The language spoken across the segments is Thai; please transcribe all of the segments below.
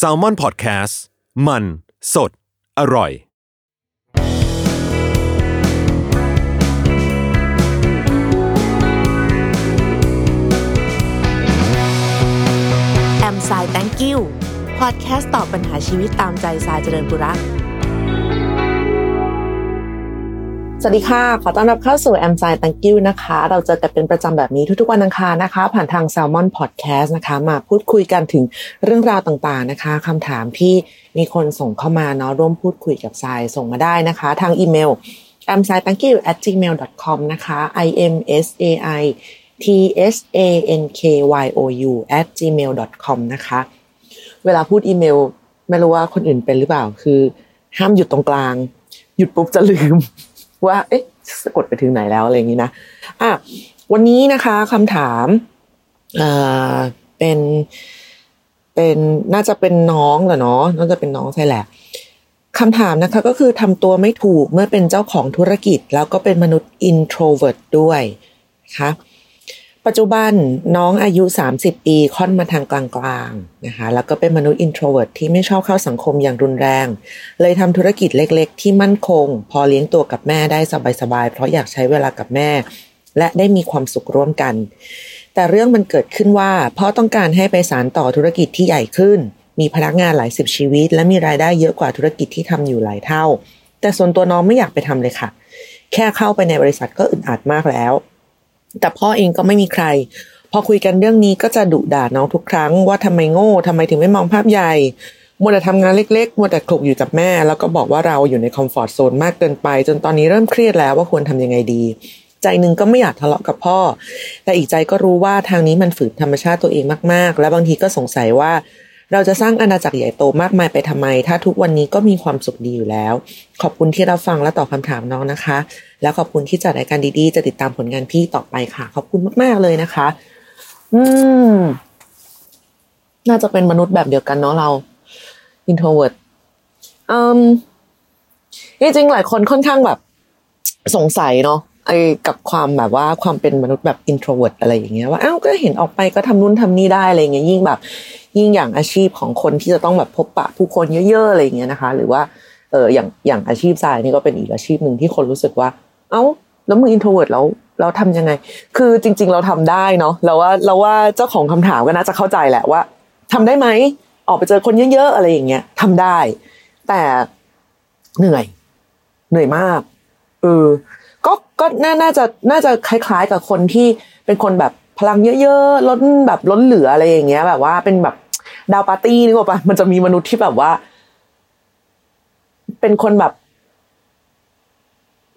s a l ม o n PODCAST มัน สด อร่อย แอมสาย thank you พอดแคสต์ตอบปัญหาชีวิตตามใจสายเจริญบุรัก สวัสดีค่ะ ขอต้อนรับเข้าสู่แอม s ซ e Thank you นะคะ เราเจอกันเป็นประจำแบบนี้ทุกๆวันอังคารนะคะ ผ่านทาง Salmon Podcast นะคะ มาพูดคุยกันถึงเรื่องราวต่างๆนะคะคำถามที่มีคนส่งเข้ามาเนาะร่วมพูดคุยกับทรายส่งมาได้นะคะ ทางอีเมล a m s a i t a n k you at gmail com นะคะ i m s a i t s a n k y o u at gmail com นะคะ เวลาพูดอีเมล ไม่รู้ว่าคนอื่นเป็นหรือเปล่าคือ ห้ามหยุดตรงกลาง หยุดปุ๊บจะลืม ว่า เอ๊ะสะกดไปถึงไหนแล้วอะไรอย่างนี้นะอะวันนี้นะคะคำถามอ่าเป็นเป็นน่าจะเป็นน้องแหละเนาะน่าจะเป็นน้องใช่แหละคำถามนะคะก็คือทำตัวไม่ถูกเมื่อเป็นเจ้าของธุรกิจ แล้วก็เป็นมนุษย์ introvert ด้วยนะคะ ปัจจุบันน้องอายุ 30 ปีค่อนมาทางกลางๆนะคะแล้วก็เป็นมนุษย์ introvert ที่ไม่ชอบเข้าสังคมอย่างรุนแรง เลยทำธุรกิจเล็กๆ ที่มั่นคง พอเลี้ยงตัวกับแม่ได้สบายๆ เพราะอยากใช้เวลากับแม่ และได้มีความสุขร่วมกัน แต่เรื่องมันเกิดขึ้นว่าพ่อต้องการให้ไปสารต่อธุรกิจที่ใหญ่ขึ้น มีพนักงานหลายสิบชีวิต และมีรายได้เยอะกว่าธุรกิจที่ทำอยู่หลายเท่า แต่ส่วนตัวน้องไม่อยากไปทำเลยค่ะ แค่เข้าไปในบริษัทก็อึดอัดมากแล้ว แต่พ่อเองก็ไม่มีใคร พอคุยกันเรื่องนี้ก็จะดุด่าน้องทุกครั้ง ว่าทำไมโง่ทำไมถึงไม่มองภาพใหญ่มัวแต่ทำงานเล็กๆมัวแต่คลุกอยู่กับแม่ แล้วก็บอกว่าเราอยู่ในคอมฟอร์ทโซนมากเกินไป จนตอนนี้เริ่มเครียดแล้วว่าควรทำยังไงดี ใจหนึ่งก็ไม่อยากทะเลาะกับพ่อ แต่อีกใจก็รู้ว่าทางนี้มันฝืนธรรมชาติตัวเองมากๆ และบางทีก็สงสัยว่า เราจะสร้างอาณาจักรใหญ่โตมากมายไปทำไม ถ้าทุกวันนี้ก็มีความสุขดีอยู่แล้ว ขอบคุณที่รับฟังและตอบคาถามน้องนะคะ แล้วขอบคุณที่จัดรายการดีๆ จะติดตามผลงานพี่ต่อไปค่ะ ขอบคุณมากๆเลยนะคะ อืม น่าจะเป็นมนุษย์แบบเดียวกันเนาะเรา introvert อืมจริงๆหลายคนค่อนข้างแบบ สงสัยเนาะ ไอ้กับความแบบว่าความเป็นมนุษย์แบบ introvert อะไรอย่างเงี้ยว่าอ้าวก็เห็นออกไปก็ทำนู่นทำนี่ได้อะไรเงี้ยยิ่งแบบ ยิ่งอย่างอาชีพของคนที่จะต้องแบบพบปะผู้คนเยอะๆอะไรเงี้ยนะคะ หรือว่าเอออย่างอย่างอาชีพทรายนี่ก็เป็นอีกอาชีพหนึ่งที่คนรู้สึกว่า เอ้าแล้วมึง introvert แล้วเราทำยังไง คือจริง ๆ เราทำได้เนาะเราว่าเราว่าเจ้าของคำถามก็น่าจะเข้าใจแหละว่าทำได้ไหมออกไปเจอคนเยอะๆอะไรอย่างเงี้ยทำได้ แต่เหนื่อย เหนื่อยมากเออ ก็น่าจะน่าจะคล้ายๆ กับคนที่เป็นคนแบบพลังเยอะๆล้นแบบล้นเหลืออะไรอย่างเงี้ย แบบว่าเป็นแบบดาวปาร์ตี้นี่ก็ปะมันจะมีมนุษย์ที่แบบว่า เป็นคนแบบ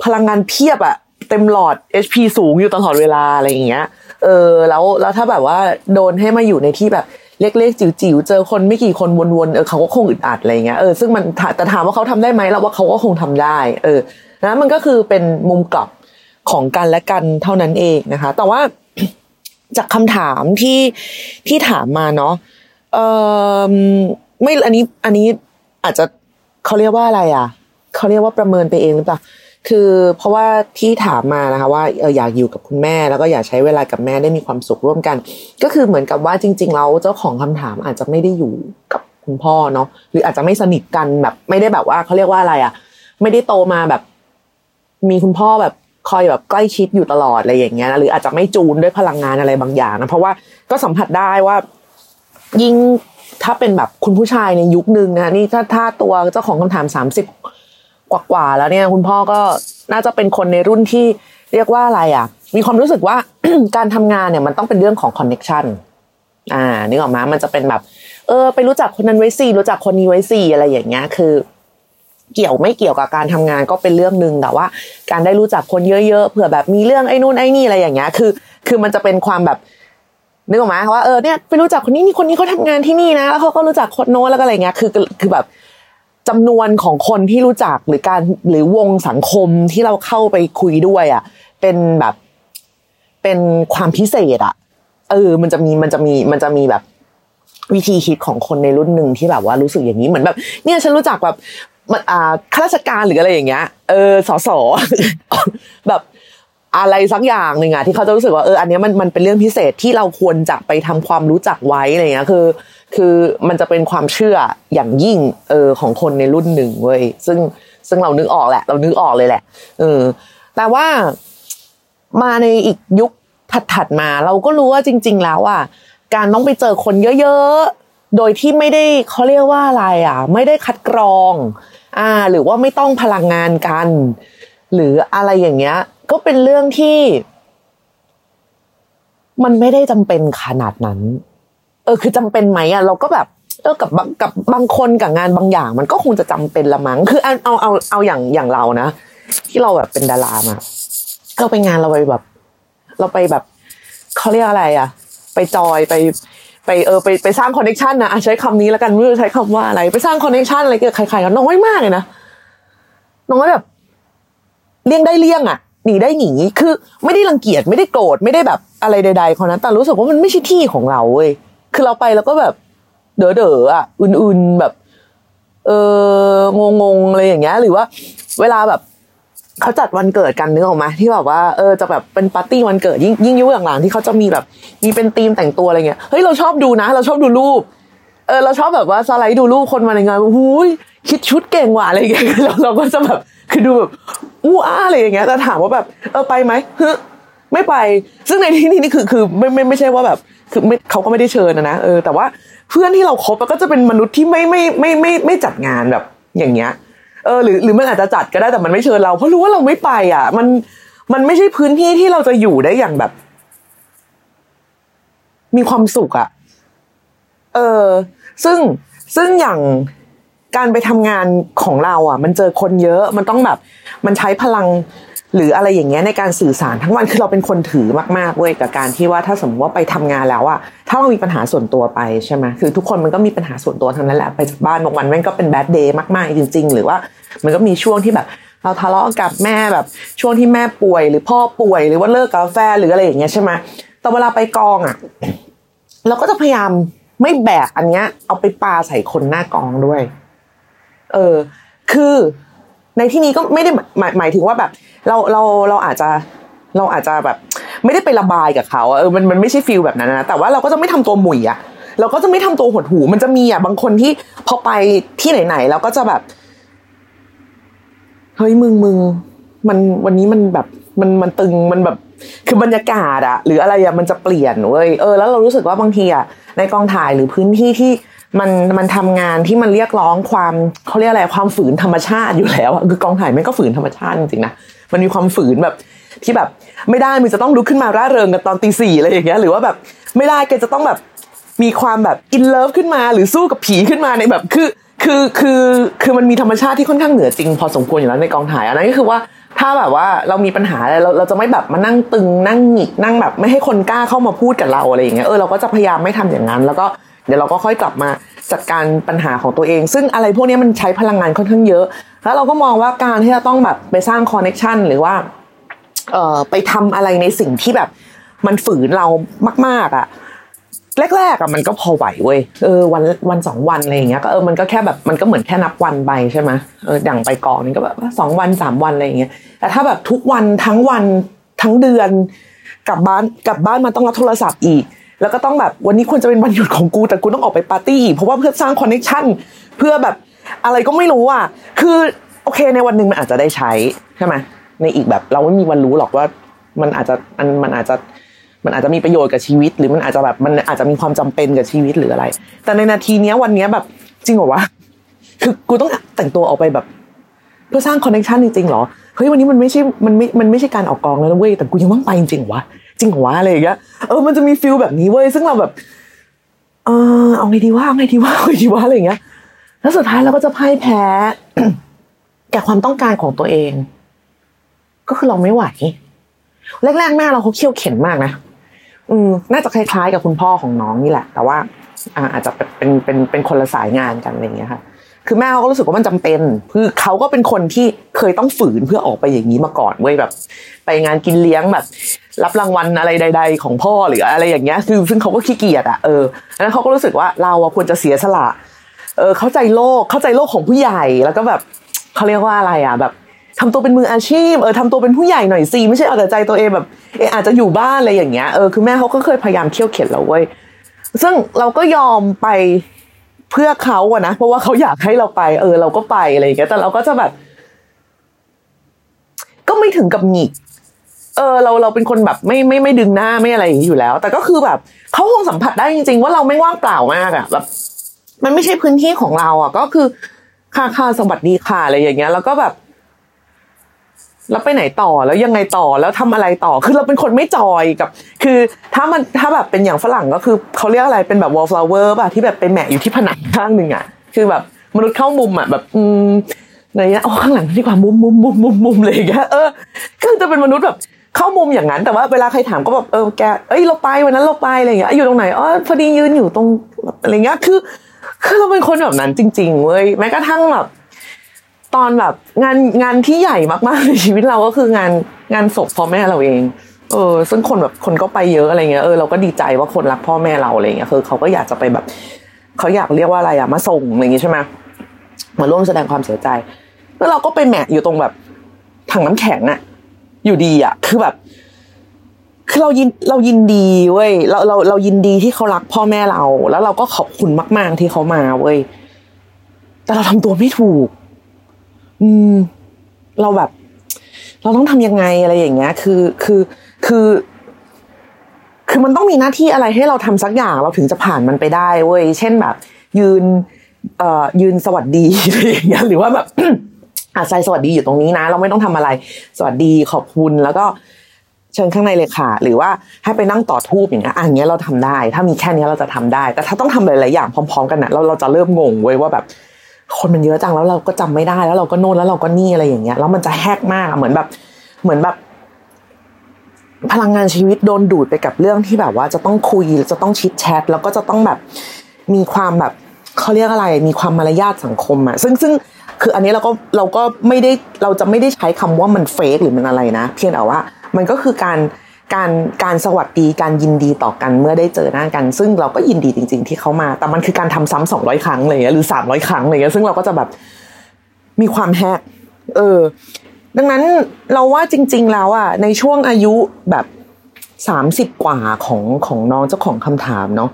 พลังงานเพียบอะเต็มหลอด HP สูงอยู่ตลอดเวลาอะไรอย่างเงี้ย เออ แล้วแล้วถ้าแบบว่า โดนให้มาอยู่ในที่แบบเล็กๆจิ๋วๆเจอคนไม่กี่คนวนๆเออเขาก็คงอึดอัดอะไรเงี้ยเออซึ่งมันแต่ถามว่าเขาทำได้ไหมเราว่าเขาก็คงทำได้ เออนะมันก็คือเป็นมุมกลับ ของกันและกันเท่านั้นเองนะคะ แต่ว่าจากคำถามที่ที่ถามมาเนาะเออไม่อันนี้อันนี้อาจจะเขาเรียกว่าอะไรอะเขาเรียกว่าประเมินไปเองหรือเปล่าคือเพราะว่าที่ถามมานะคะว่าเอออยากอยู่กับคุณแม่ แล้วก็อยากใช้เวลากับแม่ได้มีความสุขร่วมกัน ก็คือเหมือนกับว่าจริงๆแล้วเจ้าของคำถามอาจจะไม่ได้อยู่กับคุณพ่อเนาะหรืออาจจะไม่สนิทกันแบบ ไม่ได้แบบว่าเขาเรียกว่าอะไรอะ ไม่ได้โตมาแบบ มีคุณพ่อแบบ คอยแบบใกล้ชิดอยู่ตลอดอะไรอย่างเงี้ยนะหรืออาจจะไม่จูนด้วยพลังงานอะไรบางอย่างนะเพราะว่าก็สัมผัสได้ว่า ยิ่งถ้าเป็นแบบคุณผู้ชายในยุคนึงนะนี่ถ้าถ้าตัวเจ้าของคำถามสามสิบกว่าๆแล้วเนี่ย คุณพ่อก็น่าจะเป็นคนในรุ่นที่เรียกว่าอะไรอะ มีความรู้สึกว่าการทำงานเนี่ยมันต้องเป็นเรื่องของคอนเน็ชันอ่านึกออกมามันจะเป็นแบบ เออ ไปรู้จักคนนั้นไว้สี่รู้จักคนนี้ไว้สี่อะไรอย่างเงี้ยคือ เกี่ยวไม่เกี่ยวกับการทำงานก็เป็นเรื่องหนึ่งแต่ว่า การได้รู้จักคนเยอะๆเผื่อแบบมีเรื่องไอ้นู่นไอ้นี่อะไรอย่างเงี้ยคือ คือมันจะเป็นความแบบนึกออกไหมว่าเออเนี่ยไปรู้จักคนนี้นี่คนนี้เขาทำงานที่นี่นะ แล้วเขาก็รู้จักคนโน้นแล้วก็อะไรเงี้ยคือคือแบบจำนวนของคนที่รู้จักหรือการหรือวงสังคมที่เราเข้าไปคุยด้วย อะ เป็นแบบเป็นความพิเศษอะเออ มันจะมีมันจะมีมันจะมีแบบวิธีคิดของคนในรุ่นหนึ่งที่แบบว่ารู้สึกอย่างนี้เหมือนแบบ เนี่ยฉันรู้จักแบบ มันอ่าข้าราชการหรืออะไรอย่างเงี้ย เออสอสอแบบอะไรสักอย่างหนึ่งอะที่เขาจะรู้สึกว่าเอออันนี้มันมันเป็นเรื่องพิเศษที่เราควรจะไปทำความรู้จักไว้อะไรเงี้ยคือ คือมันจะเป็นความเชื่ออย่างยิ่งเออของคนในรุ่นหนึ่งเว้ยซึ่งซึ่งเรานึกออกแหละ เรานึกออกเลยแหละเออแต่ว่ามาในอีกยุคถัดๆมา เราก็รู้ว่าจริง ๆ แล้วอะการต้องไปเจอคนเยอะๆโดยที่ไม่ได้เขาเรียกว่าอะไรอะ ไม่ได้คัดกรอง อ่า หรือว่าไม่ต้องพลังงานกัน หรืออะไรอย่างเงี้ย ก็เป็นเรื่องที่ มันไม่ได้จำเป็นขนาดนั้น เออ คือจำเป็นไหมอะเราก็แบบ เออกับกับบางคนกับงานบางอย่าง มันก็คงจะจำเป็นละมั้งคือเอาเอาเอาเอาอย่างอย่างเรานะที่เราแบบเป็นดารามาเราไปงานเราไปแบบ เราไปแบบเขาเรียกอะไร อะ ไปจอยไป ไปเออไปไปสร้าง connection นะใช้คำนี้แล้วกันไม่รู้ใช้คำว่าอะไร ไปสร้าง connection อะไรเกี่ยวกับใครๆกันน้อยมากเลยนะน้อยแบบ เลี่ยงได้เลี่ยงอะหนีได้หนีคือ ไม่ได้รังเกียจไม่ได้โกรธไม่ได้แบบอะไรใดๆคนนั้น แต่รู้สึกว่ามันไม่ใช่ที่ของเราเว้ยคือเราไปแล้วก็แบบ เด๋อเด๋ออะอื่นๆแบบ เอองงงๆอะไรอย่างเงี้ย หรือว่า เวลาแบบ เขาจัดวันเกิดกันนึกออกไหมที่แบบว่าเออจะแบบเป็นปาร์ตี้วันเกิดยิ่งยิ่งยุคหลังๆที่เขาจะมีแบบมีเป็นธีมแต่งตัวอะไรเงี้ยเฮ้ยเราชอบดูนะ เราชอบดูรูปเออเราชอบแบบว่าสไลด์ดูรูปคนมาในงานหูยคิดชุดเก่งว่ะอะไรเงี้ยเราเราก็จะแบบคือดูแบบอู้อ้าอะไรอย่างเงี้ยแต่ถามว่าแบบเออไปไหมเฮ้ไม่ไป ซึ่งในที่นี้นี่คือคือไม่ไม่ไม่ใช่ว่าแบบคือไม่เขาก็ไม่ได้เชิญนะนะเออแต่ว่าเพื่อนที่เราคบก็จะเป็นมนุษย์ที่ไม่ไม่ไม่ไม่ไม่จัดงานแบบอย่างเงี้ย เออหรือหรือมันอาจจะจัดก็ได้แต่มันไม่เชิญเราเพราะรู้ว่าเราไม่ไป อะ มันมันไม่ใช่พื้นที่ที่เราจะอยู่ได้อย่างแบบ มีความสุขอะ เออ ซึ่งซึ่งอย่างการไปทำงานของเรา อะ มันเจอคนเยอะ มันต้องแบบ มันใช้พลัง หรืออะไรอย่างเงี้ยในการสื่อสารทั้งวันคือเราเป็นคนถือมากๆเว้ยกับการที่ว่าถ้าสมมติว่าไปทำงานแล้วอะถ้าเรามีปัญหาส่วนตัวไปใช่ไหมคือทุกคนมันก็มีปัญหาส่วนตัวทั้งนั้นแหละไปจากบ้านบางวันแม่งก็เป็นแบดเดย์มากๆจริง ๆ หรือว่ามันก็มีช่วงที่แบบเราทะเลาะกับแม่แบบช่วงที่แม่ป่วย หรือพ่อป่วย หรือว่าเลิกกาแฟหรืออะไรอย่างเงี้ยใช่ไหมแต่เวลาไปกองอะเราก็จะพยายามไม่แบกอันเนี้ยเอาไปปาใส่คนหน้ากองด้วย เออ คือ ในที่นี้ก็ไม่ได้หมายหมายถึงว่าแบบเราเราเราอาจจะเราอาจจะแบบไม่ได้ไประบายกับเขาเออมันมันไม่ใช่ฟิลแบบนั้นนะแต่ว่าเราก็จะไม่ทำตัวหมุยอะเราก็จะไม่ทำตัวหดหูมันจะมีอะบางคนที่พอไปที่ไหนๆเราก็จะแบบเฮ้ยมึงมึงมันวันนี้มันแบบมันมันตึงมันแบบคือบรรยากาศอะหรืออะไรอะมันจะเปลี่ยนเว้ยเออแล้วเรารู้สึกว่าบางทีอะในกองถ่ายหรือพื้นที่ที่ มันมันทำงานที่มันเรียกร้องความเขาเรียกอะไรความฝืนธรรมชาติอยู่แล้วคือกองถ่ายมันก็ฝืนธรรมชาติจริงๆนะมันมีความฝืนแบบที่แบบ ไม่ได้มันจะต้องลุกขึ้นมาร่าเริงกันตอนตีสี่อะไรอย่างเงี้ยหรือว่าแบบไม่ได้แกจะต้องแบบมีความแบบอินเลิฟขึ้นมาหรือสู้กับผีขึ้นมาในแบบคือคือคือคือมันมีธรรมชาติที่ค่อนข้างเหนือจริงพอสมควรอยู่แล้วในกองถ่ายอันนั้นก็คือว่าถ้าแบบว่าเรามีปัญหาอะไรเราเราจะไม่แบบมานั่งตึงนั่งหงิกนั่งแบบไม่ให้คนกล้าเข้ามาพูดกับเราอะไรอย่างเงี้ยเออเราก็จะพยายามไม่ทำอย่างนั้น แล้วก็ เดี๋ยวเราก็ค่อยกลับมาจัดการปัญหาของตัวเอง ซึ่งอะไรพวกนี้มันใช้พลังงานค่อนข้างเยอะ แล้วเราก็มองว่าการที่เราต้องแบบไปสร้างคอนเน็ชันหรือว่าเอ่อไปทำอะไรในสิ่งที่แบบมันฝืนเรามาก ๆอะแรกๆอะมันก็พอไหวเว้ยเออวันวันสองวันอะไรอย่างเงี้ยก็เออมันก็แค่แบบมันก็เหมือนแค่นับวันไปใช่ไหมเอออย่างไปกองนี่ก็แบบสองวันสามวันอะไรอย่างเงี้ยแต่ถ้าแบบทุกวันทั้งวันทั้งเดือนกลับบ้านกลับบ้านมาต้องรับโทรศัพท์อีก แล้วก็ต้องแบบวันนี้ควรจะเป็นวันหยุดของกูแต่กูต้องออกไปปาร์ตี้อีกเพราะว่าเพื่อสร้าง connection เพื่อแบบอะไรก็ไม่รู้อะ คือโอเคในวันหนึ่งมันอาจจะได้ใช้ใช่ไหมในอีกแบบเราไม่มีวันรู้หรอกว่า มันอาจจะมันมันอาจจะมันอาจจะมีประโยชน์กับชีวิต หรือมันอาจจะแบบมันอาจจะมีความจำเป็นกับชีวิตหรืออะไร แต่ในนาทีเนี้ยวันเนี้ยแบบจริงเหรอวะคือกูต้องแต่งตัวออกไปแบบ เพื่อสร้าง connection จริงๆเหรอเฮ้ยวันนี้มันไม่ใช่มันไม่มันไม่ใช่การออกกองแล้วนะเว้ยแต่กูยังต้องไปจริงๆเหรอวะ จริงวะอะไรอย่างเงี้ยเออมันจะมีฟิลแบบนี้เว้ยซึ่งเราแบบ เออเอาไงดีว่าเอาไงดีว่าเอาไงดีว่าอะไรอย่างเงี้ย แล้วสุดท้ายเราก็จะพ่ายแพ้แก่ความต้องการของตัวเอง ก็คือเราไม่ไหวแรกๆแม่เราเขาเคี่ยวเข็นมากนะอืมน่าจะคล้ายๆกับคุณพ่อของน้องนี่แหละ แต่ว่าอาจจะเป็นเป็นเป็นคนละสายงานกันอะไรอย่างเงี้ยค่ะ คือแม่เขาก็รู้สึกว่ามันจำเป็น คือเขาก็เป็นคนที่เคยต้องฝืนเพื่อออกไปอย่างนี้มาก่อนเว้ยแบบ ไปงานกินเลี้ยงแบบ รับรางวัลอะไรใด ๆ ของพ่อหรืออะไรอย่างเงี้ย คือซึ่งเขาก็ขี้เกียจอะเออแล้วเขาก็รู้สึกว่าเราควรจะเสียสละเออเข้าใจโลกเข้าใจโลกของผู้ใหญ่แล้วก็แบบเขาเรียกว่าอะไรอะแบบทำตัวเป็นมืออาชีพเออทำตัวเป็นผู้ใหญ่หน่อยสิไม่ใช่เอาแต่ใจตัวเองแบบเอออาจจะอยู่บ้านอะไรอย่างเงี้ยเออคือแม่เขาก็เคยพยายามเคี่ยวเข็นเราเว้ยซึ่งเราก็ยอมไป พื่อเขาอะนะเพราะว่าเขาอยากให้เราไป เออ เราก็ไปอะไรอย่างเงี้ยแต่เราก็จะแบบ ก็ไม่ถึงกับหงิกเออเราเราเป็นคนแบบไม่ไม่ไม่ดึงหน้าไม่อะไรอย่างนี้อยู่แล้ว แต่ก็คือแบบเขาคงสัมผัสได้จริง ๆ ว่าเราไม่ว่างเปล่ามากอะแบบ มันไม่ใช่พื้นที่ของเราอะก็คือค่าค่าสวัสดีค่ะอะไรอย่างเงี้ย แล้วก็แบบ แล้วไปไหนต่อแล้วยังไงต่อแล้วทำอะไรต่อ คือเราเป็นคนไม่จอยกับ คือถ้ามันถ้าแบบเป็นอย่างฝรั่งก็คือเขาเรียกอะไรเป็นแบบ wallflower ป่ะที่แบบไปแหมอยู่ที่ผนังข้างหนึ่งอะ คือแบบมนุษย์เข้ามุมอะแบบอืมอะไรเงี้ยโอ้ข้างหลังดีกว่ามุมมุมมุมมุมมุมเลยอย่างเงี้ยเออก็จะเป็นมนุษย์แบบเข้ามุมอย่างนั้น แต่ว่าเวลาใครถามก็แบบเออแกเอ้ยเราไปวันนั้นเราไปอะไรเงี้ยอยู่ตรงไหนอ๋อพอดียืนอยู่ตรงอะไรเงี้ยคือ คือเราเป็นคนแบบนั้นจริง ๆเว้ยแม้กระทั่งแบบ ตอนแบบงานงานที่ใหญ่มากๆในชีวิตเราก็คืองานงานศพพ่อแม่เราเอง เออ ซึ่งคนแบบคนก็ไปเยอะอะไรเงี้ยเออเราก็ดีใจว่าคนรักพ่อแม่เราอะไรเงี้ยคือเขาก็อยากจะไปแบบเขาอยากเรียกว่าอะไรอะมาส่งอะไรอย่างงี้ใช่ไหมมาร่วมแสดงความเสียใจ แล้วเราก็ไปแหมะอยู่ตรงแบบถังน้ำแข็งอะอยู่ดีอะคือแบบ คือเรายินเรายินดีเว้ยเราเราเรายินดีที่เขารักพ่อแม่เรา แล้วเราก็ขอบคุณมาก ๆที่เขามาเว้ยแต่เราทำตัวไม่ถูก อืม เราแบบ เราต้องทำยังไงอะไรอย่างเงี้ย คือคือคือ คือมันต้องมีหน้าที่อะไรให้เราทำสักอย่าง เราถึงจะผ่านมันไปได้เว้ยเช่นแบบ ยืน เอ่อ ยืนสวัสดีอะไรอย่างเงี้ยหรือว่าแบบอาใจสวัสดีอยู่ตรงนี้นะ เราไม่ต้องทำอะไร สวัสดีขอบคุณแล้วก็เชิญข้างในเลยค่ะ หรือว่าให้ไปนั่งต่อทูบอย่างเงี้ยอันเนี้ยเราทำได้ ถ้ามีแค่นี้เราจะทำได้ แต่ถ้าต้องทำหลายๆอย่างพร้อม ๆ กันนะเราเราจะเริ่มงงเว้ยว่าแบบ คนมันเยอะจังแล้วเราก็จำไม่ได้แล้วเราก็โน่นแล้วเราก็นี่อะไรอย่างเงี้ยแล้วมันจะแฮกมากเหมือนแบบ เหมือนแบบ พลังงานชีวิตโดนดูดไปกับเรื่องที่แบบว่าจะต้องคุยจะต้องชิดแชทแล้วก็จะต้องแบบมีความแบบเขาเรียกอะไร มีความมารยาทสังคมอะซึ่งซึ่งคืออันนี้เราก็เราก็ไม่ได้เราจะไม่ได้ใช้คำว่ามันเฟกหรือมันอะไรนะ เพียงแต่ว่า มันก็คือการ การการสวัสดีการยินดีต่อกันเมื่อได้เจอหน้ากัน ซึ่งเราก็ยินดีจริง ๆ ที่เขามา แต่มันคือการทำซ้ำสองร้อยครั้งอะไรเงี้ยหรือสามร้อยครั้งอะไรเงี้ยซึ่งเราก็จะแบบมีความแฮกเออ ดังนั้นเราว่าจริง ๆ แล้วอะในช่วงอายุแบบสามสิบกว่าของของน้องเจ้าของคำถามเนาะ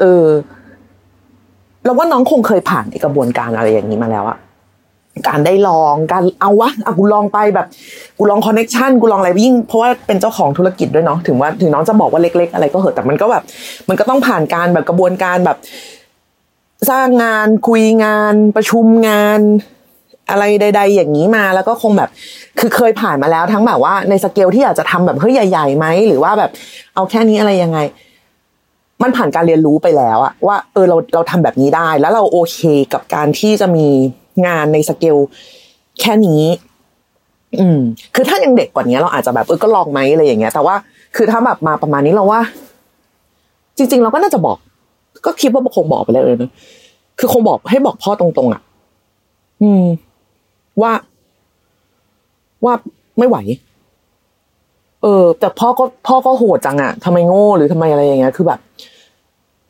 เออเราว่าน้องคงเคยผ่านกระบวนการอะไรอย่างนี้มาแล้วอะ การได้ลองการเอาวะอะกูลองไปแบบกูลองคอนเน็ชันกูลองอะไรยิ่งเพราะว่าเป็นเจ้าของธุรกิจด้วยเนาะถึงว่าถึงน้องจะบอกว่าเล็ก ๆ อะไรก็เหอะแต่มันก็แบบ มันก็ต้องผ่านการแบบกระบวนการแบบ สร้างงานคุยงานประชุมงานอะไรใด ๆ อย่างนี้มาแล้วก็คงแบบ คือเคยผ่านมาแล้วทั้งแบบว่าในสเกลที่อยากจะทำแบบเฮ้ยใหญ่ๆไหมหรือว่าแบบ เอาแค่นี้อะไรยังไง มันผ่านการเรียนรู้ไปแล้วอะว่า เออเราเราทำแบบนี้ได้ แล้วเราโอเคกับการที่จะมี งานในสเกลแค่นี้ อืม คือถ้ายังเด็กกว่านี้เราอาจจะแบบเออก็ลองไหมอะไรอย่างเงี้ย แต่ว่าคือถ้าแบบมาประมาณนี้เราว่า จริง ๆ เราก็น่าจะบอก ก็คิดว่าคงบอกไปแล้วเลยนะคือคงบอกให้บอกพ่อตรงๆอะ อืม ว่าว่าไม่ไหว เออ แต่พ่อก็พ่อก็โหดจังอะทำไมโง่หรือทำไมอะไรอย่างเงี้ย คือแบบ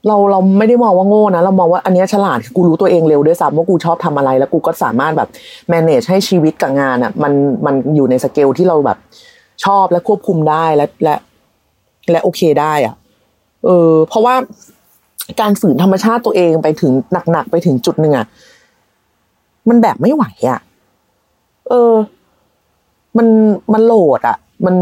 เราเราไม่ได้มองว่าโง่นะ เรามองว่าอันนี้ฉลาดกูรู้ตัวเองเร็วด้วยซ้ำว่ากูชอบทำอะไร แล้วกูก็สามารถแบบ manage ให้ชีวิตกับงานอะมันมันอยู่ในสเกลที่เราแบบชอบและควบคุมได้และและและโอเคได้อะเออ เพราะว่าการฝืนธรรมชาติตัวเองไปถึงหนักๆไปถึงจุดหนึ่งอะมันแบบไม่ไหวอะเออ มันมันโหลดอะ มัน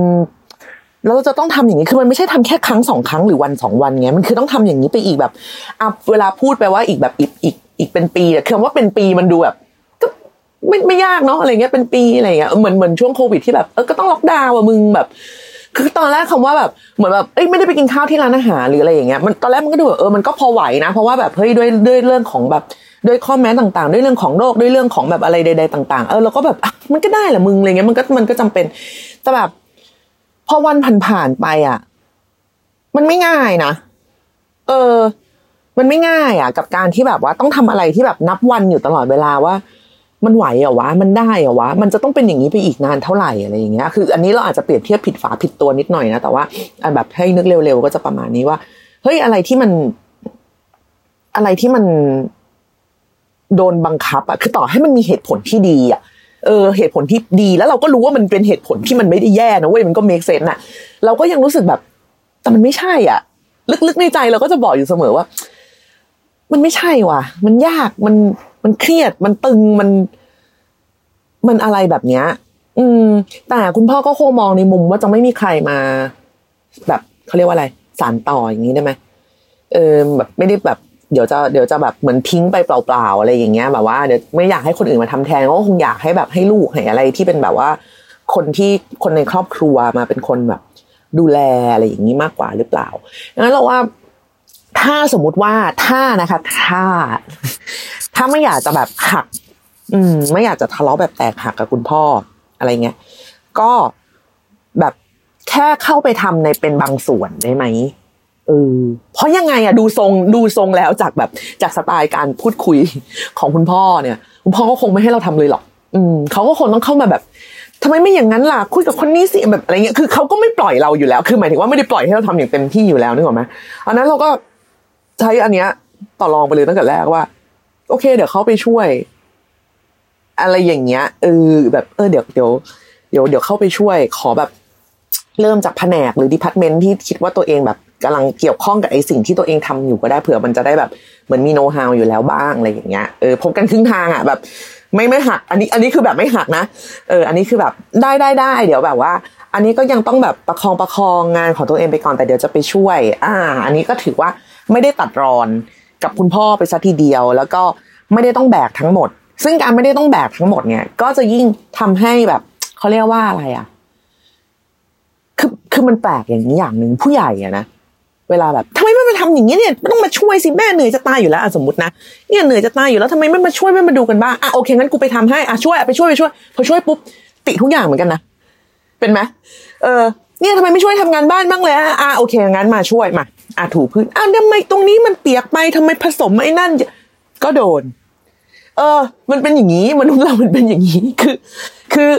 แล้วเราจะต้องทำอย่างนี้คือมันไม่ใช่ทำแค่ครั้งสองครั้งหรือวันสองวันเงี้ยมันคือต้องทำอย่างนี้ไปอีกแบบอะเวลาพูดไปว่าอีกแบบอีกอีกอีกเป็นปีอะคือว่าเป็นปีมันดูแบบก็ไม่ไม่ยากเนาะอะไรเงี้ยเป็นปีอะไรเงี้ยเหมือนเหมือนช่วงโควิดที่แบบเออก็ต้องล็อกดาวน์อะมึงแบบ คือตอนแรกคำว่าแบบเหมือนแบบเอ้ยไม่ได้ไปกินข้าวที่ร้านอาหารหรืออะไรอย่างเงี้ยมันตอนแรกมันก็ดูแบบเออมันก็พอไหวนะเพราะว่าแบบเฮ้ยด้วยด้วยเรื่องของแบบด้วยข้อแม้ต่างๆ ด้วยเรื่องของโรคด้วยเรื่องของแบบอะไรใด ๆ ต่าง ๆ เออเราก็แบบมันก็ได้แหละมึงอะไรเงี้ยมันก็มันก็จำเป็นแต่แบบ พอวันผ่านๆไปอะ มันไม่ง่ายนะ เออ มันไม่ง่ายอะ กับการที่แบบว่าต้องทำอะไรที่แบบนับวันอยู่ตลอดเวลาว่า มันไหวเหรอวะ มันได้เหรอวะ มันจะต้องเป็นอย่างนี้ไปอีกนานเท่าไหร่อะไรอย่างเงี้ย คือ อันนี้เราอาจจะเปรียบเทียบผิดฝาผิดตัวนิดหน่อยนะแต่ว่าอะแบบให้นึกเร็วๆก็จะประมาณนี้ว่าเฮ้ยอะไรที่มัน อะไรที่มันโดนบังคับอะคือต่อให้มันมีเหตุผลที่ดีอะ เออเหตุผลที่ดี แล้วเราก็รู้ว่ามันเป็นเหตุผลที่มันไม่ได้แย่นะเว้ยมันก็เมคเซนอะเราก็ยังรู้สึกแบบ แต่มันไม่ใช่อะ ลึกๆในใจเราก็จะบอกอยู่เสมอว่า มันไม่ใช่ว่ะ มันยากมันมันเครียดมันตึงมัน มันอะไรแบบเนี้ย อืม แต่คุณพ่อก็คงมองในมุมว่าจะไม่มีใครมา แบบเขาเรียกว่าอะไร สารต่ออย่างนี้ได้ไหมเออแบบไม่ได้แบบ เดี๋ยวจะเดี๋ยวจะแบบเหมือนทิ้งไปเปล่าๆอะไรอย่างเงี้ยแบบว่าเดี๋ยวไม่อยากให้คนอื่นมาทำแทนก็คงอยากให้แบบให้ลูกให้อะไรที่เป็นแบบว่า คนที่คนในครอบครัวมาเป็นคนแบบ ดูแลอะไรอย่างนี้มากกว่าหรือเปล่างั้นเราว่าถ้าสมมุติว่าถ้านะคะ ถ้า ถ้าไม่อยากจะแบบหัก อืม ไม่อยากจะทะเลาะแบบแตกหักกับคุณพ่ออะไรเงี้ยก็แบบแค่เข้าไปทำในเป็นบางส่วนได้ไหม เออเพราะยังไงอะดูทรงดูทรงแล้วจากแบบจากสไตล์การพูดคุยของคุณพ่อเนี่ย คุณพ่อก็คงไม่ให้เราทำเลยหรอก อืมเขาก็คงต้องเข้ามาแบบทำไมไม่อย่างนั้นล่ะคุยกับคนนี้สิแบบอะไรเงี้ยคือเขาก็ไม่ปล่อยเราอยู่แล้ว คือหมายถึงว่าไม่ได้ปล่อยให้เราทำอย่างเต็มที่อยู่แล้วนึกออกไหมอันนั้นเราก็ใช้อันเนี้ยต่อรองไปเลยตั้งแต่แรกว่า โอเค เดี๋ยวเขาไปช่วย อะไรอย่างเงี้ยเออแบบเออเดี๋ยวเดี๋ยวเดี๋ยวเดี๋ยวเข้าไปช่วย ขอแบบ เริ่มจากแผนกหรือดีพาร์ตเมนต์ที่คิดว่าตัวเองแบบ กำลังเกี่ยวข้องกับไอ้สิ่งที่ตัวเองทำอยู่ก็ได้เผื่อมันจะได้แบบเหมือนมีโน้ตฮาวอยู่แล้วบ้างอะไรอย่างเงี้ยเออพบกันครึ่งทางอะแบบ ไม่ไม่หัก อันนี้อันนี้คือแบบไม่หักนะเอออันนี้คือแบบได้ได้ได้เดี๋ยวแบบว่า อันนี้ก็ยังต้องแบบประคองประคองงานของตัวเองไปก่อนแต่เดี๋ยวจะไปช่วย อ่า อันนี้ก็ถือว่าไม่ได้ตัดรอนกับคุณพ่อไปซะทีเดียว แล้วก็ไม่ได้ต้องแบกทั้งหมด ซึ่งการไม่ได้ต้องแบกทั้งหมดเนี่ย ก็จะยิ่งทำให้แบบเขาเรียกว่าอะไรอะคือคือมันแปลกอย่างนี้อย่างหนึ่งผู้ใหญ่อะนะ เวลาแบบทำไมไม่มาทำอย่างนี้เนี่ยต้องมาช่วยสิแม่เหนื่อยจะตายอยู่แล้วสมมตินะเนี่ยเหนื่อยจะตายอยู่แล้วทำไมไม่มาช่วยไม่มาดูกันบ้างอะโอเคงั้นกูไปทำให้อะช่วยไปช่วยไปช่วยพอช่วยปุ๊บติทุกอย่างเหมือนกันนะเป็นไหมเออเนี่ยทำไมไม่ช่วยทำงานบ้านบ้างเลยอะอะโอเคงั้นมาช่วยมาอะถูพื้นอะทำไมตรงนี้มันเปียกไปทำไมผสมไอ้นั่น ก็โดน เออ มันเป็นอย่างนี้มนุษย์เรามันเป็นอย่างนี้คือ คือ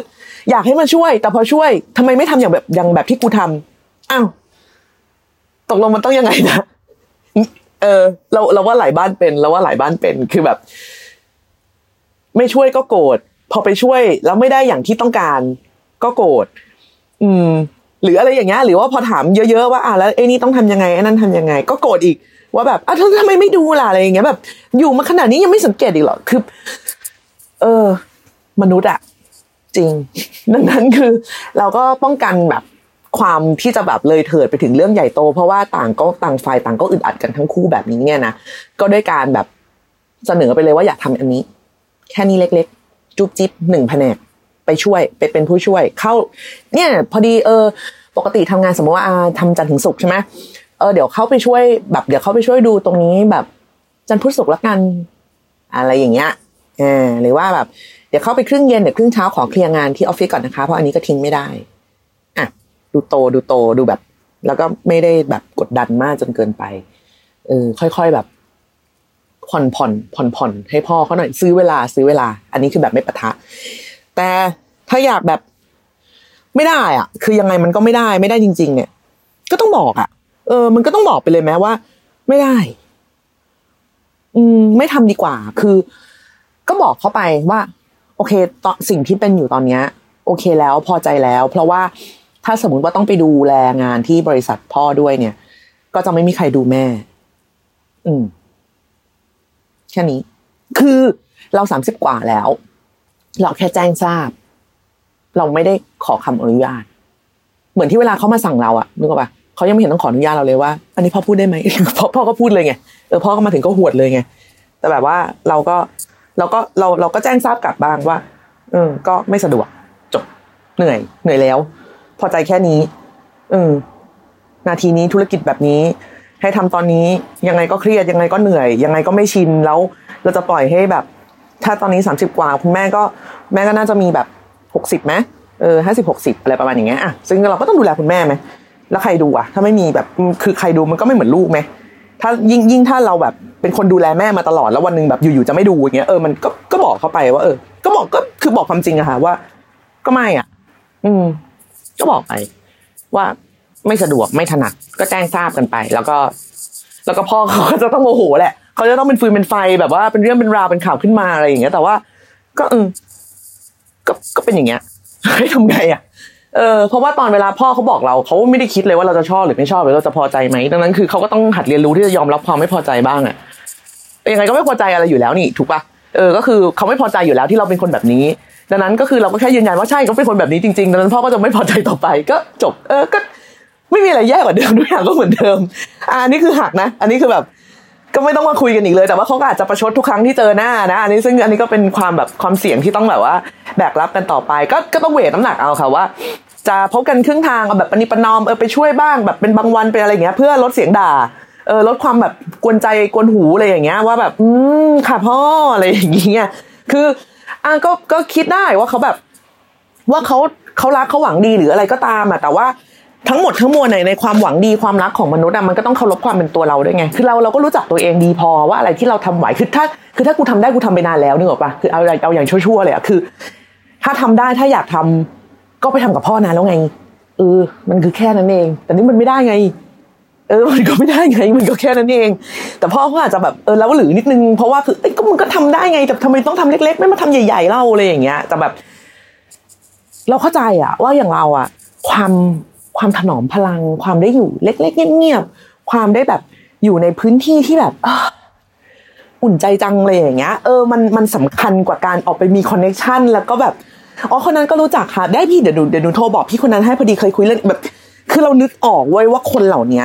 อยากให้มาช่วย แต่พอช่วยทำไมไม่ทำอย่างแบบอย่างแบบที่กูทำอ้าว ตกลงมันต้องยังไงนะเออ เราเราว่าหลายบ้านเป็นเราว่าหลายบ้านเป็นคือแบบ ไม่ช่วยก็โกรธพอไปช่วยแล้วไม่ได้อย่างที่ต้องการ ก็โกรธอืม หรืออะไรอย่างเงี้ยหรือว่าพอถามเยอะๆว่าอะแล้วไอ้นี่ต้องทำยังไงไอ้นั่นทำยังไง ก็โกรธอีก ว่าแบบอะทำไมไม่ดูล่ะอะไรอย่างเงี้ยแบบ อยู่มาขนาดนี้ยังไม่สังเกตอีกเหรอคือ เออ มนุษย์อะจริง ดังนั้นคือ เราก็ป้องกันแบบ ความที่จะแบบเลยเถิดไปถึงเรื่องใหญ่โต เพราะว่าต่างก็ต่างฝ่ายต่างก็อึดอัดกันทั้งคู่แบบนี้เนี่ยนะก็ด้วยการแบบเสนอไปเลยว่าอยากทำอันนี้ แค่นี้เล็กๆ จุ๊บจิ๊บหนึ่งแผนกไปช่วยไปเป็นผู้ช่วย เข้า เนี่ย พอดีเออ ปกติทำงานสมมติว่าอาทำจันทร์ถึงศุกร์ใช่ไหมเออเดี๋ยวเข้าไปช่วยแบบเดี๋ยวเข้าไปช่วยดูตรงนี้แบบจันทร์พุธศุกร์ละกัน อะไรอย่างเงี้ยเออหรือว่าแบบเดี๋ยวเข้าไปครึ่งเย็นเดี๋ยวครึ่งเช้าขอเคลียร์งานที่ออฟฟิศก่อนนะคะ เพราะอันนี้ก็ทิ้งไม่ได้ ดูโตดูโตดูแบบ แล้วก็ไม่ได้แบบกดดันมากจนเกินไปเออค่อย ๆแบบ ผ่อนผ่อนผ่อนผ่อนให้พ่อเขาหน่อยซื้อเวลาซื้อเวลา อันนี้คือแบบไม่ปะทะ แต่ถ้าอยากแบบไม่ได้อะ คือยังไงมันก็ไม่ได้ไม่ได้จริง ๆ เนี่ย ก็ต้องบอกอะ เออ มันก็ต้องบอกไปเลยแม้ว่า ไม่ได้ อืม ไม่ทำดีกว่า คือ ก็บอกเขาไปว่า โอเคตอนสิ่งที่เป็นอยู่ตอนเนี้ย โอเคแล้วพอใจแล้ว เพราะว่า ถ้าสมมติว่าต้องไปดูแลงานที่บริษัทพ่อด้วยเนี่ย ก็จะไม่มีใครดูแม่ อืม แค่นี้ คือเราสามสิบกว่าแล้ว เราแค่แจ้งทราบ เราไม่ได้ขอคำอนุญาต เหมือนที่เวลาเขามาสั่งเราอะนึกออกปะเขายังไม่เห็นต้องขออนุญาตเราเลยว่า อันนี้พ่อพูดได้ไหมพ่อพ่อก็พูดเลยไงเออพ่อก็มาถึงก็หวดเลยไงแต่แบบว่าเราก็เราก็เราเราก็แจ้งทราบกลับบ้างว่า เออ ก็ไม่สะดวกจบเหนื่อย เหนื่อยแล้ว พอใจแค่นี้เออนาทีนี้ธุรกิจแบบนี้ ให้ทำตอนนี้ยังไงก็เครียดยังไงก็เหนื่อย ยังไงก็ไม่ชินแล้ว เราจะปล่อยให้แบบ ถ้าตอนนี้สามสิบกว่าคุณแม่ก็แม่ก็น่าจะมีแบบหกสิบไหมเออห้าสิบหกสิบอะไรประมาณอย่างเงี้ยอะซึ่งเราก็ต้องดูแลคุณแม่ไหมแล้วใครดูอะ ถ้าไม่มีแบบคือใครดูมันก็ไม่เหมือนลูกไหมถ้ายิ่งยิ่งถ้าเราแบบเป็นคนดูแลแม่มาตลอดแล้ววันหนึ่งแบบอยู่ๆจะไม่ดูอย่างเงี้ยเออมันก็ก็บอกเขาไปว่าเออ ก็บอกก็คือบอกความจริงอะค่ะว่า ก็ไม่อะ อืม ก็บอกไป ว่าไม่สะดวกไม่ถนัดก็แจ้งทราบกันไป แล้วก็ แล้วก็พ่อเขาก็จะต้องโมโหแหละเขาจะต้องเป็นฟืนเป็นไฟแบบว่าเป็นเรื่องเป็นราวเป็นข่าวขึ้นมาอะไรอย่างเงี้ย แต่ว่า ก็เออก็ก็เป็นอย่างเงี้ยให้ทำไงอะเออเพราะว่าตอนเวลาพ่อเขาบอกเราเขาไม่ได้คิดเลยว่าเราจะชอบหรือไม่ชอบหรือเราจะพอใจไหมดังนั้นคือเขาก็ต้องหัดเรียนรู้ที่จะยอมรับความไม่พอใจบ้างอะยังไงก็ไม่พอใจอะไรอยู่แล้วนี่ ถูกปะเออก็คือเขาไม่พอใจอยู่แล้วที่เราเป็นคนแบบนี้ ดังนั้นก็คือเราก็แค่ยืนยันว่าใช่เขาเป็นคนแบบนี้จริงๆดังนั้นพ่อก็จะไม่พอใจต่อไปก็จบ เออก็ไม่มีอะไรแย่กว่าเดิมทุกอย่างก็เหมือนเดิมอ่านี่คือหักนะ อันนี้คือแบบ ก็ไม่ต้องมาคุยกันอีกเลย แต่ว่าเขาก็อาจจะประชดทุกครั้งที่เจอหน้านะ อันนี้ซึ่งอันนี้ก็เป็นความแบบความเสี่ยงที่ต้องแบบว่า แบกรับกันต่อไป ก็ก็ต้องเวทน้ำหนักเอาค่ะว่า จะพบกันครึ่งทางเอาแบบปณิปนอมเออไปช่วยบ้างแบบเป็นบางวันเป็นอะไรเงี้ย เพื่อลดเสียงด่าเออลดความแบบกวนใจกวนหูอะไรอย่างเงี้ยว่าแบบ อืมค่ะพ่ออะไรอย่างเงี้ยคือ อะก็ก็คิดได้ว่าเขาแบบ ว่าเขาเขารักเขาหวังดีหรืออะไรก็ตามอะแต่ว่าทั้งหมดทั้งมวลในในความหวังดีความรักของมนุษย์อะมันก็ต้องเคารพความเป็นตัวเราด้วยไงคือเราเราก็รู้จักตัวเองดีพอว่าอะไรที่เราทำไหวคือถ้าคือถ้ากูทำได้กูทำไปนานแล้วนึกออกปะคือเอาเอาอย่างชั่วๆเลยอะคือ ถ้าทำได้ถ้าอยากทำก็ไปทำกับพ่อนานแล้วไงเออมันคือแค่นั้นเอง แต่นี่มันไม่ได้ไง เออมันก็ไม่ได้ไงมันก็แค่นั้นเอง แต่พ่อเขาอาจจะแบบเออแล้วหรือนิดนึงเพราะว่าคือเอ้ยก็มันก็ทำได้ไงแต่ทำไมต้องทำเล็ก ๆ ไม่มาทำใหญ่ ๆเล่าอะไรอย่างเงี้ย แต่แบบ เราเข้าใจอะว่าอย่างเราอะความความถนอมพลัง ความได้อยู่เล็ก ๆ เงียบๆความได้แบบอยู่ในพื้นที่ที่แบบอุ่นใจจังเลยอย่างเงี้ยเออมันมันสำคัญกว่าการออกไปมี connection แล้วก็แบบอ๋อคนนั้นก็รู้จักค่ะ ได้พี่เดี๋ยวหนูเดี๋ยวหนูโทรบอกพี่คนนั้นให้พอดีเคยคุยเรื่องแบบ คือเรานึกออกไว้ว่าคนเหล่านี้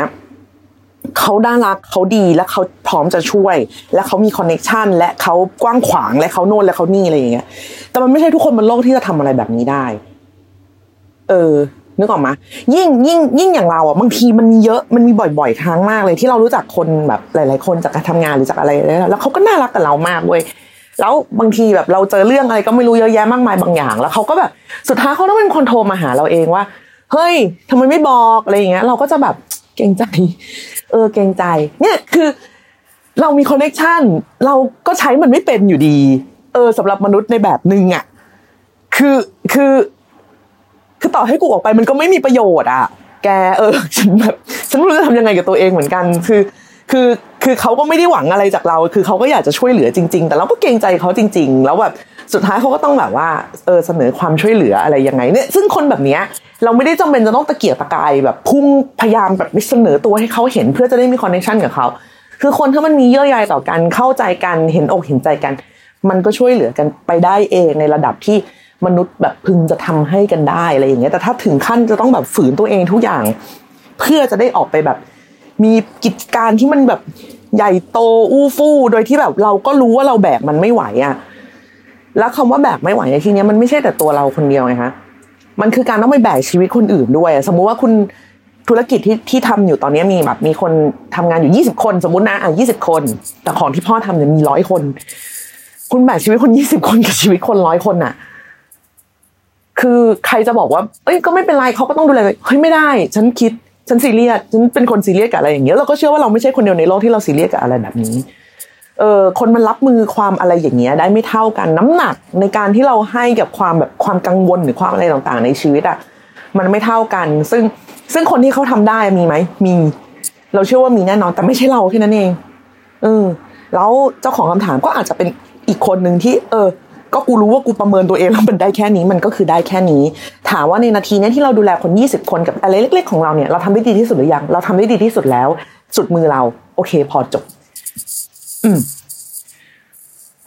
เขาน่ารักเขาดีและเขาพร้อมจะช่วย และเขามีคอนเน็ชันและเขากว้างขวางและเขาโน่นและเขานี่อะไรอย่างเงี้ยแต่มันไม่ใช่ทุกคนบนโลกที่จะทำอะไรแบบนี้ได้ เออนึกออกมายิ่งยิ่งยิ่งอย่างเราอะบางทีมันมีเยอะมันมีบ่อย ๆ ครั้งมากเลย ที่เรารู้จักคนแบบหลาย ๆ คนจากการทำงานหรือจากอะไรแล้วเขาก็น่ารักกับเรามากเว้ยแล้วบางทีแบบเราเจอเรื่องอะไรก็ไม่รู้เยอะแยะมากมายบางอย่าง แล้วเขาก็แบบสุดท้ายเขาต้องเป็นคนโทรมาหาเราเองว่า เฮ้ยทำไมไม่บอกอะไรอย่างเงี้ย เราก็จะแบบเกรงใจ เออเกรงใจ เนี่ยคือเรามี connection เราก็ใช้มันไม่เป็นอยู่ดี เออสำหรับมนุษย์ในแบบหนึ่งอะคือคือ คือต่อให้กูออกไปมันก็ไม่มีประโยชน์อะ แกเออฉันแบบฉันไม่รู้จะทำยังไงกับตัวเองเหมือนกัน คือ คือคือเขาก็ไม่ได้หวังอะไรจากเรา คือเขาก็อยากจะช่วยเหลือจริง ๆ แต่เราก็เกรงใจเขาจริง ๆ แล้วแบบ สุดท้ายเขาก็ต้องแบบว่าเออเสนอความช่วยเหลืออะไรยังไงเนี่ยซึ่งคนแบบเนี้ยเราไม่ได้จำเป็นจะต้องตะเกียกตะกายแบบพุ่งพยายามแบบเสนอตัวให้เขาเห็นเพื่อจะได้มีคอนเนคชันกับเขาคือคนถ้ามันมีเยื่อใยต่อกันเข้าใจกันเห็นอกเห็นใจกัน มันก็ช่วยเหลือกันไปได้เองในระดับที่มนุษย์แบบพึงจะทำให้กันได้อะไรอย่างเงี้ยแต่ถ้าถึงขั้นจะต้องแบบฝืนตัวเองทุกอย่าง เพื่อจะได้ออกไปแบบ มีกิจการที่มันแบบใหญ่โตอู้ฟู่โดยที่แบบเราก็รู้ว่าเราแบกมันไม่ไหวอะ่ะ แล้วคำว่าแบกไม่ไหวในที่นี้มันไม่ใช่แต่ตัวเราคนเดียวไงคะมันคือการต้องไปแบกชีวิตคนอื่นด้วย สมมุติว่าคุณธุรกิจที่ที่ทำอยู่ตอนนี้มีแบบมีคนทำงานอยู่ยี่สิบคน สมมตินะอะยี่สิบคน แต่ของที่พ่อทำเนี่ยมีร้อยคน คุณแบกชีวิตคนยี่สิบคนกับชีวิตคนร้อยคนอะ คือใครจะบอกว่า เอ้ยก็ไม่เป็นไรเขาก็ต้องดูแลเฮ้ยไม่ได้ ฉันคิดฉันซีเรียสฉันเป็นคนซีเรียสกับอะไรอย่างเงี้ยเราก็เชื่อว่าเราไม่ใช่คนเดียวในโลกที่เราซีเรียสกับอะไรแบบนี้ เออคนมันรับมือความอะไรอย่างเงี้ยได้ไม่เท่ากันน้ำหนักในการที่เราให้กับความแบบความกังวลหรือความอะไรต่างๆ ในชีวิตอะมันไม่เท่ากัน ซึ่งซึ่งคนที่เขาทำได้มีไหมมี เราเชื่อว่ามีแน่นอนแต่ไม่ใช่เราแค่นั้นเองเออแล้วเจ้าของคำถามก็อาจจะเป็นอีกคนหนึ่งที่ เออ ก็กูรู้ว่ากูประเมินตัวเองแล้วมันได้แค่นี้มันก็คือได้แค่นี้ ถามว่าในนาทีนี้ที่เราดูแลคนยี่สิบคนกับอะไรเล็ก ๆ ของเราเนี่ยเราทำได้ดีที่สุดหรือยังเราทำได้ดีที่สุดแล้ว สุดมือเรา โอเค พอจบ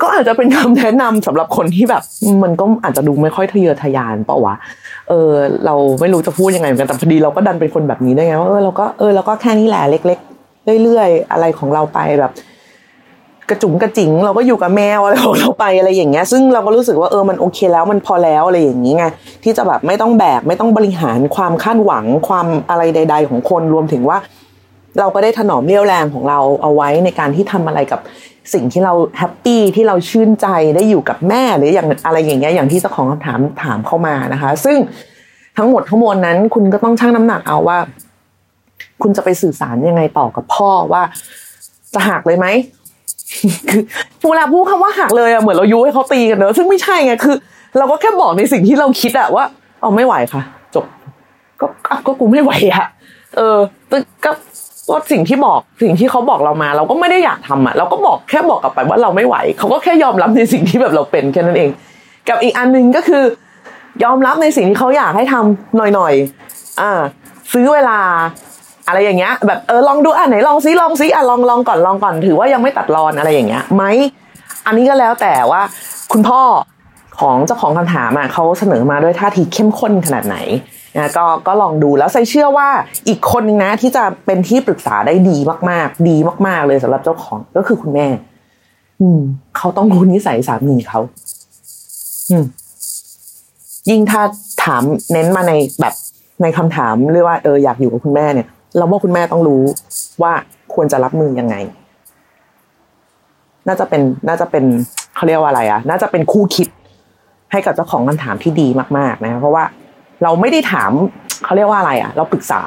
ก็อาจจะเป็นคำแนะนำสำหรับคนที่แบบ มันก็อาจจะดูไม่ค่อยทะเยอทะยานเปล่าวะเออ เราไม่รู้จะพูดยังไงเหมือนกันแต่พอดีเราก็ดันเป็นคนแบบนี้ได้ไงว่าเออเราก็เออเราก็แค่นี้แหละเล็ก ๆ เรื่อยๆอะไรของเราไปแบบ กระจุ๋งกระจิ๋งเราก็อยู่กับแมวอะไรของเราไปอะไรอย่างเงี้ย ซึ่งเราก็รู้สึกว่าเออมันโอเคแล้วมันพอแล้วอะไรอย่างนี้ไงที่จะแบบไม่ต้องแบกไม่ต้องบริหารความคาดหวังความอะไรใด ๆ ของคนรวมถึงว่า เราก็ได้ถนอมเรี่ยวแรงของเราเอาไว้ในการที่ทำอะไรกับสิ่งที่เราแฮปปี้ที่เราชื่นใจได้อยู่กับแม่หรืออย่างอะไรอย่างเงี้ยอย่างที่เจ้าของคำถามถามเข้ามานะคะ ซึ่งทั้งหมดทั้งมวลนั้น คุณก็ต้องชั่งน้ำหนักเอาว่า คุณจะไปสื่อสารยังไงต่อกับพ่อว่า จะหักเลยไหมคือเวลาพูดคำว่าหักเลยอะเหมือนเรายุให้เขาตีกันเนอะซึ่งไม่ใช่ไงคือ เราก็แค่บอกในสิ่งที่เราคิดอะว่าเอาไม่ไหวค่ะ จบ ก็อะก็กูไม่ไหวอะเออก็ ก็สิ่งที่บอกสิ่งที่เขาบอกเรามา เราก็ไม่ได้อยากทำอะเราก็บอกแค่บอกกลับไปว่าเราไม่ไหวเขาก็แค่ยอมรับในสิ่งที่แบบเราเป็นแค่นั้นเอง กับอีกอันหนึ่งก็คือ ยอมรับในสิ่งที่เขาอยากให้ทำหน่อยๆอ่าซื้อเวลา อะไรอย่างเงี้ย แบบเออลองดูอะไหนลองซิลองซิอะลองลองก่อนลองก่อนถือว่ายังไม่ตัดรอนอะไรอย่างเงี้ยไหมอันนี้ก็แล้วแต่ว่า คุณพ่อของเจ้าของคำถามอะเขาเสนอมาด้วยท่าทีเข้มข้นขนาดไหน นะก็ก็ลองดูแล้วใส่เชื่อว่าอีกคนนึงนะที่จะเป็นที่ปรึกษาได้ดีมาก ๆ ดีมาก ๆ เลยสำหรับเจ้าของก็คือคุณแม่ อืม เขาต้องรู้นิสัยสามีเขา อืม ยิ่งถ้าถามเน้นมาในแบบในคำถามเรียกว่าเอออยากอยู่กับคุณแม่เนี่ย เราว่าคุณแม่ต้องรู้ว่าควรจะรับมือยังไง น่าจะเป็น น่าจะเป็นเขาเรียกว่าอะไรอะน่าจะเป็นคู่คิดให้กับเจ้าของคำถามที่ดีมาก ๆ นะเพราะว่า เราไม่ได้ถามเขาเรียกว่าอะไรอะเราปรึกษา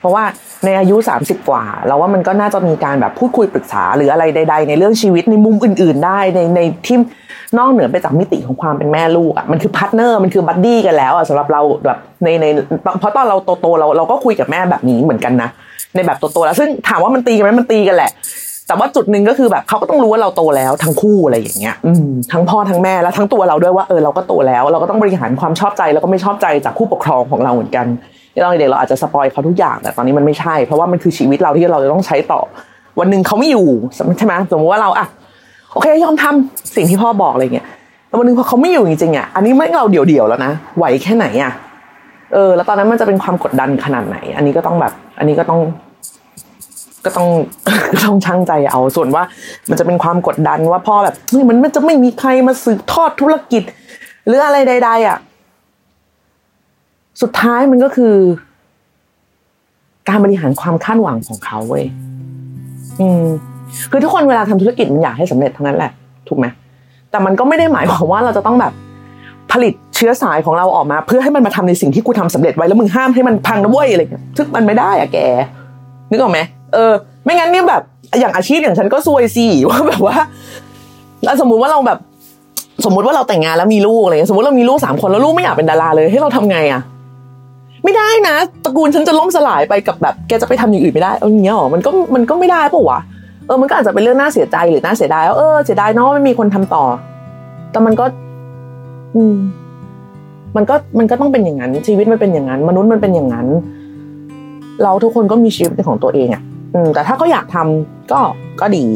เพราะว่าในอายุ 30 กว่า เราว่ามันก็น่าจะมีการแบบพูดคุยปรึกษาหรืออะไรใด ๆ ในเรื่องชีวิตในมุมอื่น ๆ ได้ในในที่นอกเหนือไปจากมิติของความเป็นแม่ลูกอะมันคือ partner มันคือ buddy กันแล้วอะสำหรับเราแบบในในเพราะตอนเราโตๆเราเราก็คุยกับแม่แบบนี้เหมือนกันนะในแบบโตๆแล้วซึ่งถามว่ามันตีกันไหมมันตีกันแหละ แต่ว่าจุดหนึ่งก็คือแบบเขาก็ต้องรู้ว่าเราโตแล้วทั้งคู่อะไรอย่างเงี้ยทั้งพ่อทั้งแม่แล้วทั้งตัวเราด้วยว่าเออเราก็โตแล้ว เราก็ต้องบริหารความชอบใจแล้วก็ไม่ชอบใจจากผู้ปกครองของเราเหมือนกันที่เด็กเราอาจจะสปอยเขาทุกอย่างแต่ตอนนี้มันไม่ใช่ เพราะว่ามันคือชีวิตเราที่เราจะต้องใช้ต่อ วันหนึ่งเขาไม่อยู่ใช่ไหมสมมติว่าเราอะโอเคยอมทำสิ่งที่พ่อบอกอะไรเงี้ยแต่วันหนึ่งพอเขาไม่อยู่จริงๆอะอันนี้ไม่เราเดี่ยวๆแล้วนะไหวแค่ไหนอะเออ แล้วตอนนั้นมันจะเป็นความกดดันขนาดไหน อันนี้ก็ต้องแบบ อันนี้ก็ต้อง ก็ต้องต้องช่างใจเอาส่วนว่ามันจะเป็นความกดดันว่าพ่อแบบมันมันจะไม่มีใครมาสืบทอดธุรกิจ หรืออะไรใด ๆ อะ สุดท้ายมันก็คือ การบริหารความคาดหวังของเขาเว้ยอืม คือทุกคนเวลาทำธุรกิจมันอยากให้สำเร็จทั้งนั้นแหละถูกไหมแต่มันก็ไม่ได้หมายความว่าเราจะต้องแบบผลิตเชื้อสายของเราออกมา เพื่อให้มันมาทำในสิ่งที่กูทำสำเร็จไว้แล้วมึงห้ามให้มันพังนะเว้ยอะไรเงี้ยซึ่งมันไม่ได้อะแกนึกออกไหม เออ ไม่งั้นเนี่ยแบบอย่างอาชีพอย่างฉันก็ซวยสิว่าแบบว่าสมมุติว่าเราแบบ สมมุติว่าเราแต่งงานแล้วมีลูกอะไรเงี้ยสมมติเรามีลูกสามคนแล้วลูกไม่อยากเป็นดาราเลยให้เราทำไงอะไม่ได้นะตระกูลฉันจะล่มสลายไปกับแบบแกจะไปทำอย่างอื่นไม่ได้เอาอย่างเงี้ยหรอมันก็มันก็ไม่ได้ปะวะเออมันก็อาจจะเป็นเรื่องน่าเสียใจหรือน่าเสียดายว่าเออเสียดายเนาะไม่มีคนทำต่อ แต่มันก็ อืม มันก็มันก็ต้องเป็นอย่างนั้น ชีวิตมันเป็นอย่างนั้น มนุษย์มันเป็นอย่างนั้น เราทุกคนก็มีชีวิตเป็นของตัวเองอะ อืมแต่ถ้าเขาอยากทำก็ก็ดี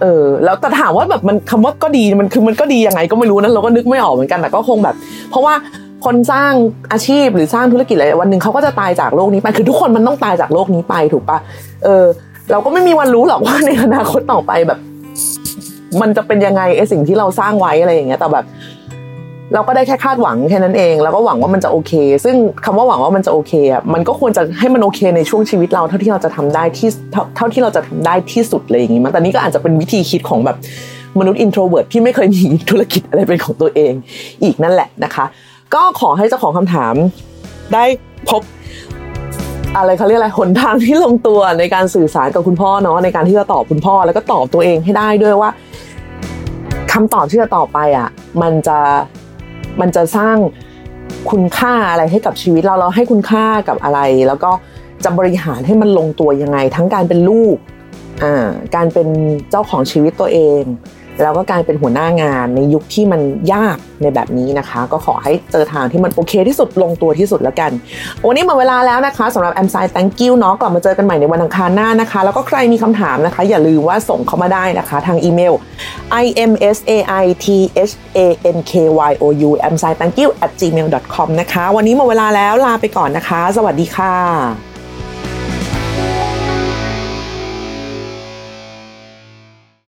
เออ แล้วแต่ถามว่าแบบมันคำว่าก็ดีมันคือมันก็ดียังไงก็ไม่รู้นะเราก็นึกไม่ออกเหมือนกันแต่ก็คงแบบ เพราะว่าคนสร้างอาชีพหรือสร้างธุรกิจอะไรวันหนึ่งเขาก็จะตายจากโลกนี้ไปคือทุกคนมันต้องตายจากโลกนี้ไปถูกปะเออ เราก็ไม่มีวันรู้หรอกว่าในอนาคตต่อไปแบบ มันจะเป็นยังไงไอ้สิ่งที่เราสร้างไว้อะไรอย่างเงี้ยแต่แบบ เราก็ได้แค่คาดหวังแค่นั้นเอง แล้วก็หวังว่ามันจะโอเค ซึ่งคำว่าหวังว่ามันจะโอเคอะมันก็ควรจะให้มันโอเคในช่วงชีวิตเราเท่าที่เราจะทำได้ที่เท่าที่เราจะทำได้ที่สุดเลยอย่างงี้มันแต่นี้ก็อาจจะเป็นวิธีคิดของแบบมนุษย์ introvert ที่ไม่เคยมีธุรกิจอะไรเป็นของตัวเอง อีกนั่นแหละนะคะ ก็ขอให้เจ้าของคำถามได้พบอะไรเขาเรียกอะไรหนทางที่ลงตัวในการสื่อสารกับคุณพ่อเนาะในการที่จะตอบคุณพ่อแล้วก็ตอบตัวเองให้ได้ด้วยว่าคำตอบที่จะตอบไปอะ มันจะ มันจะสร้างคุณค่าอะไรให้กับชีวิตเราเราให้คุณค่ากับอะไร แล้วก็จะบริหารให้มันลงตัวยังไง ทั้งการเป็นลูกอ่าการเป็นเจ้าของชีวิตตัวเอง แล้วก็การเป็นหัวหน้างานในยุคที่มันยากในแบบนี้นะคะ ก็ขอให้เจอทางที่มันโอเคที่สุดลงตัวที่สุดแล้วกัน วันนี้หมดเวลาแล้วนะคะสำหรับ a m s i Thank you เนาะกลับมาเจอกันใหม่ในวันอังคารหน้านะคะ แล้วก็ใครมีคำถามนะคะ อย่าลืมว่าส่งเข้ามาได้นะคะ ทางอีเมล i m s a i t h a n k y o u a m s i thank you at gmail com นะคะ วันนี้หมดเวลาแล้วลาไปก่อนนะคะ สวัสดีค่ะ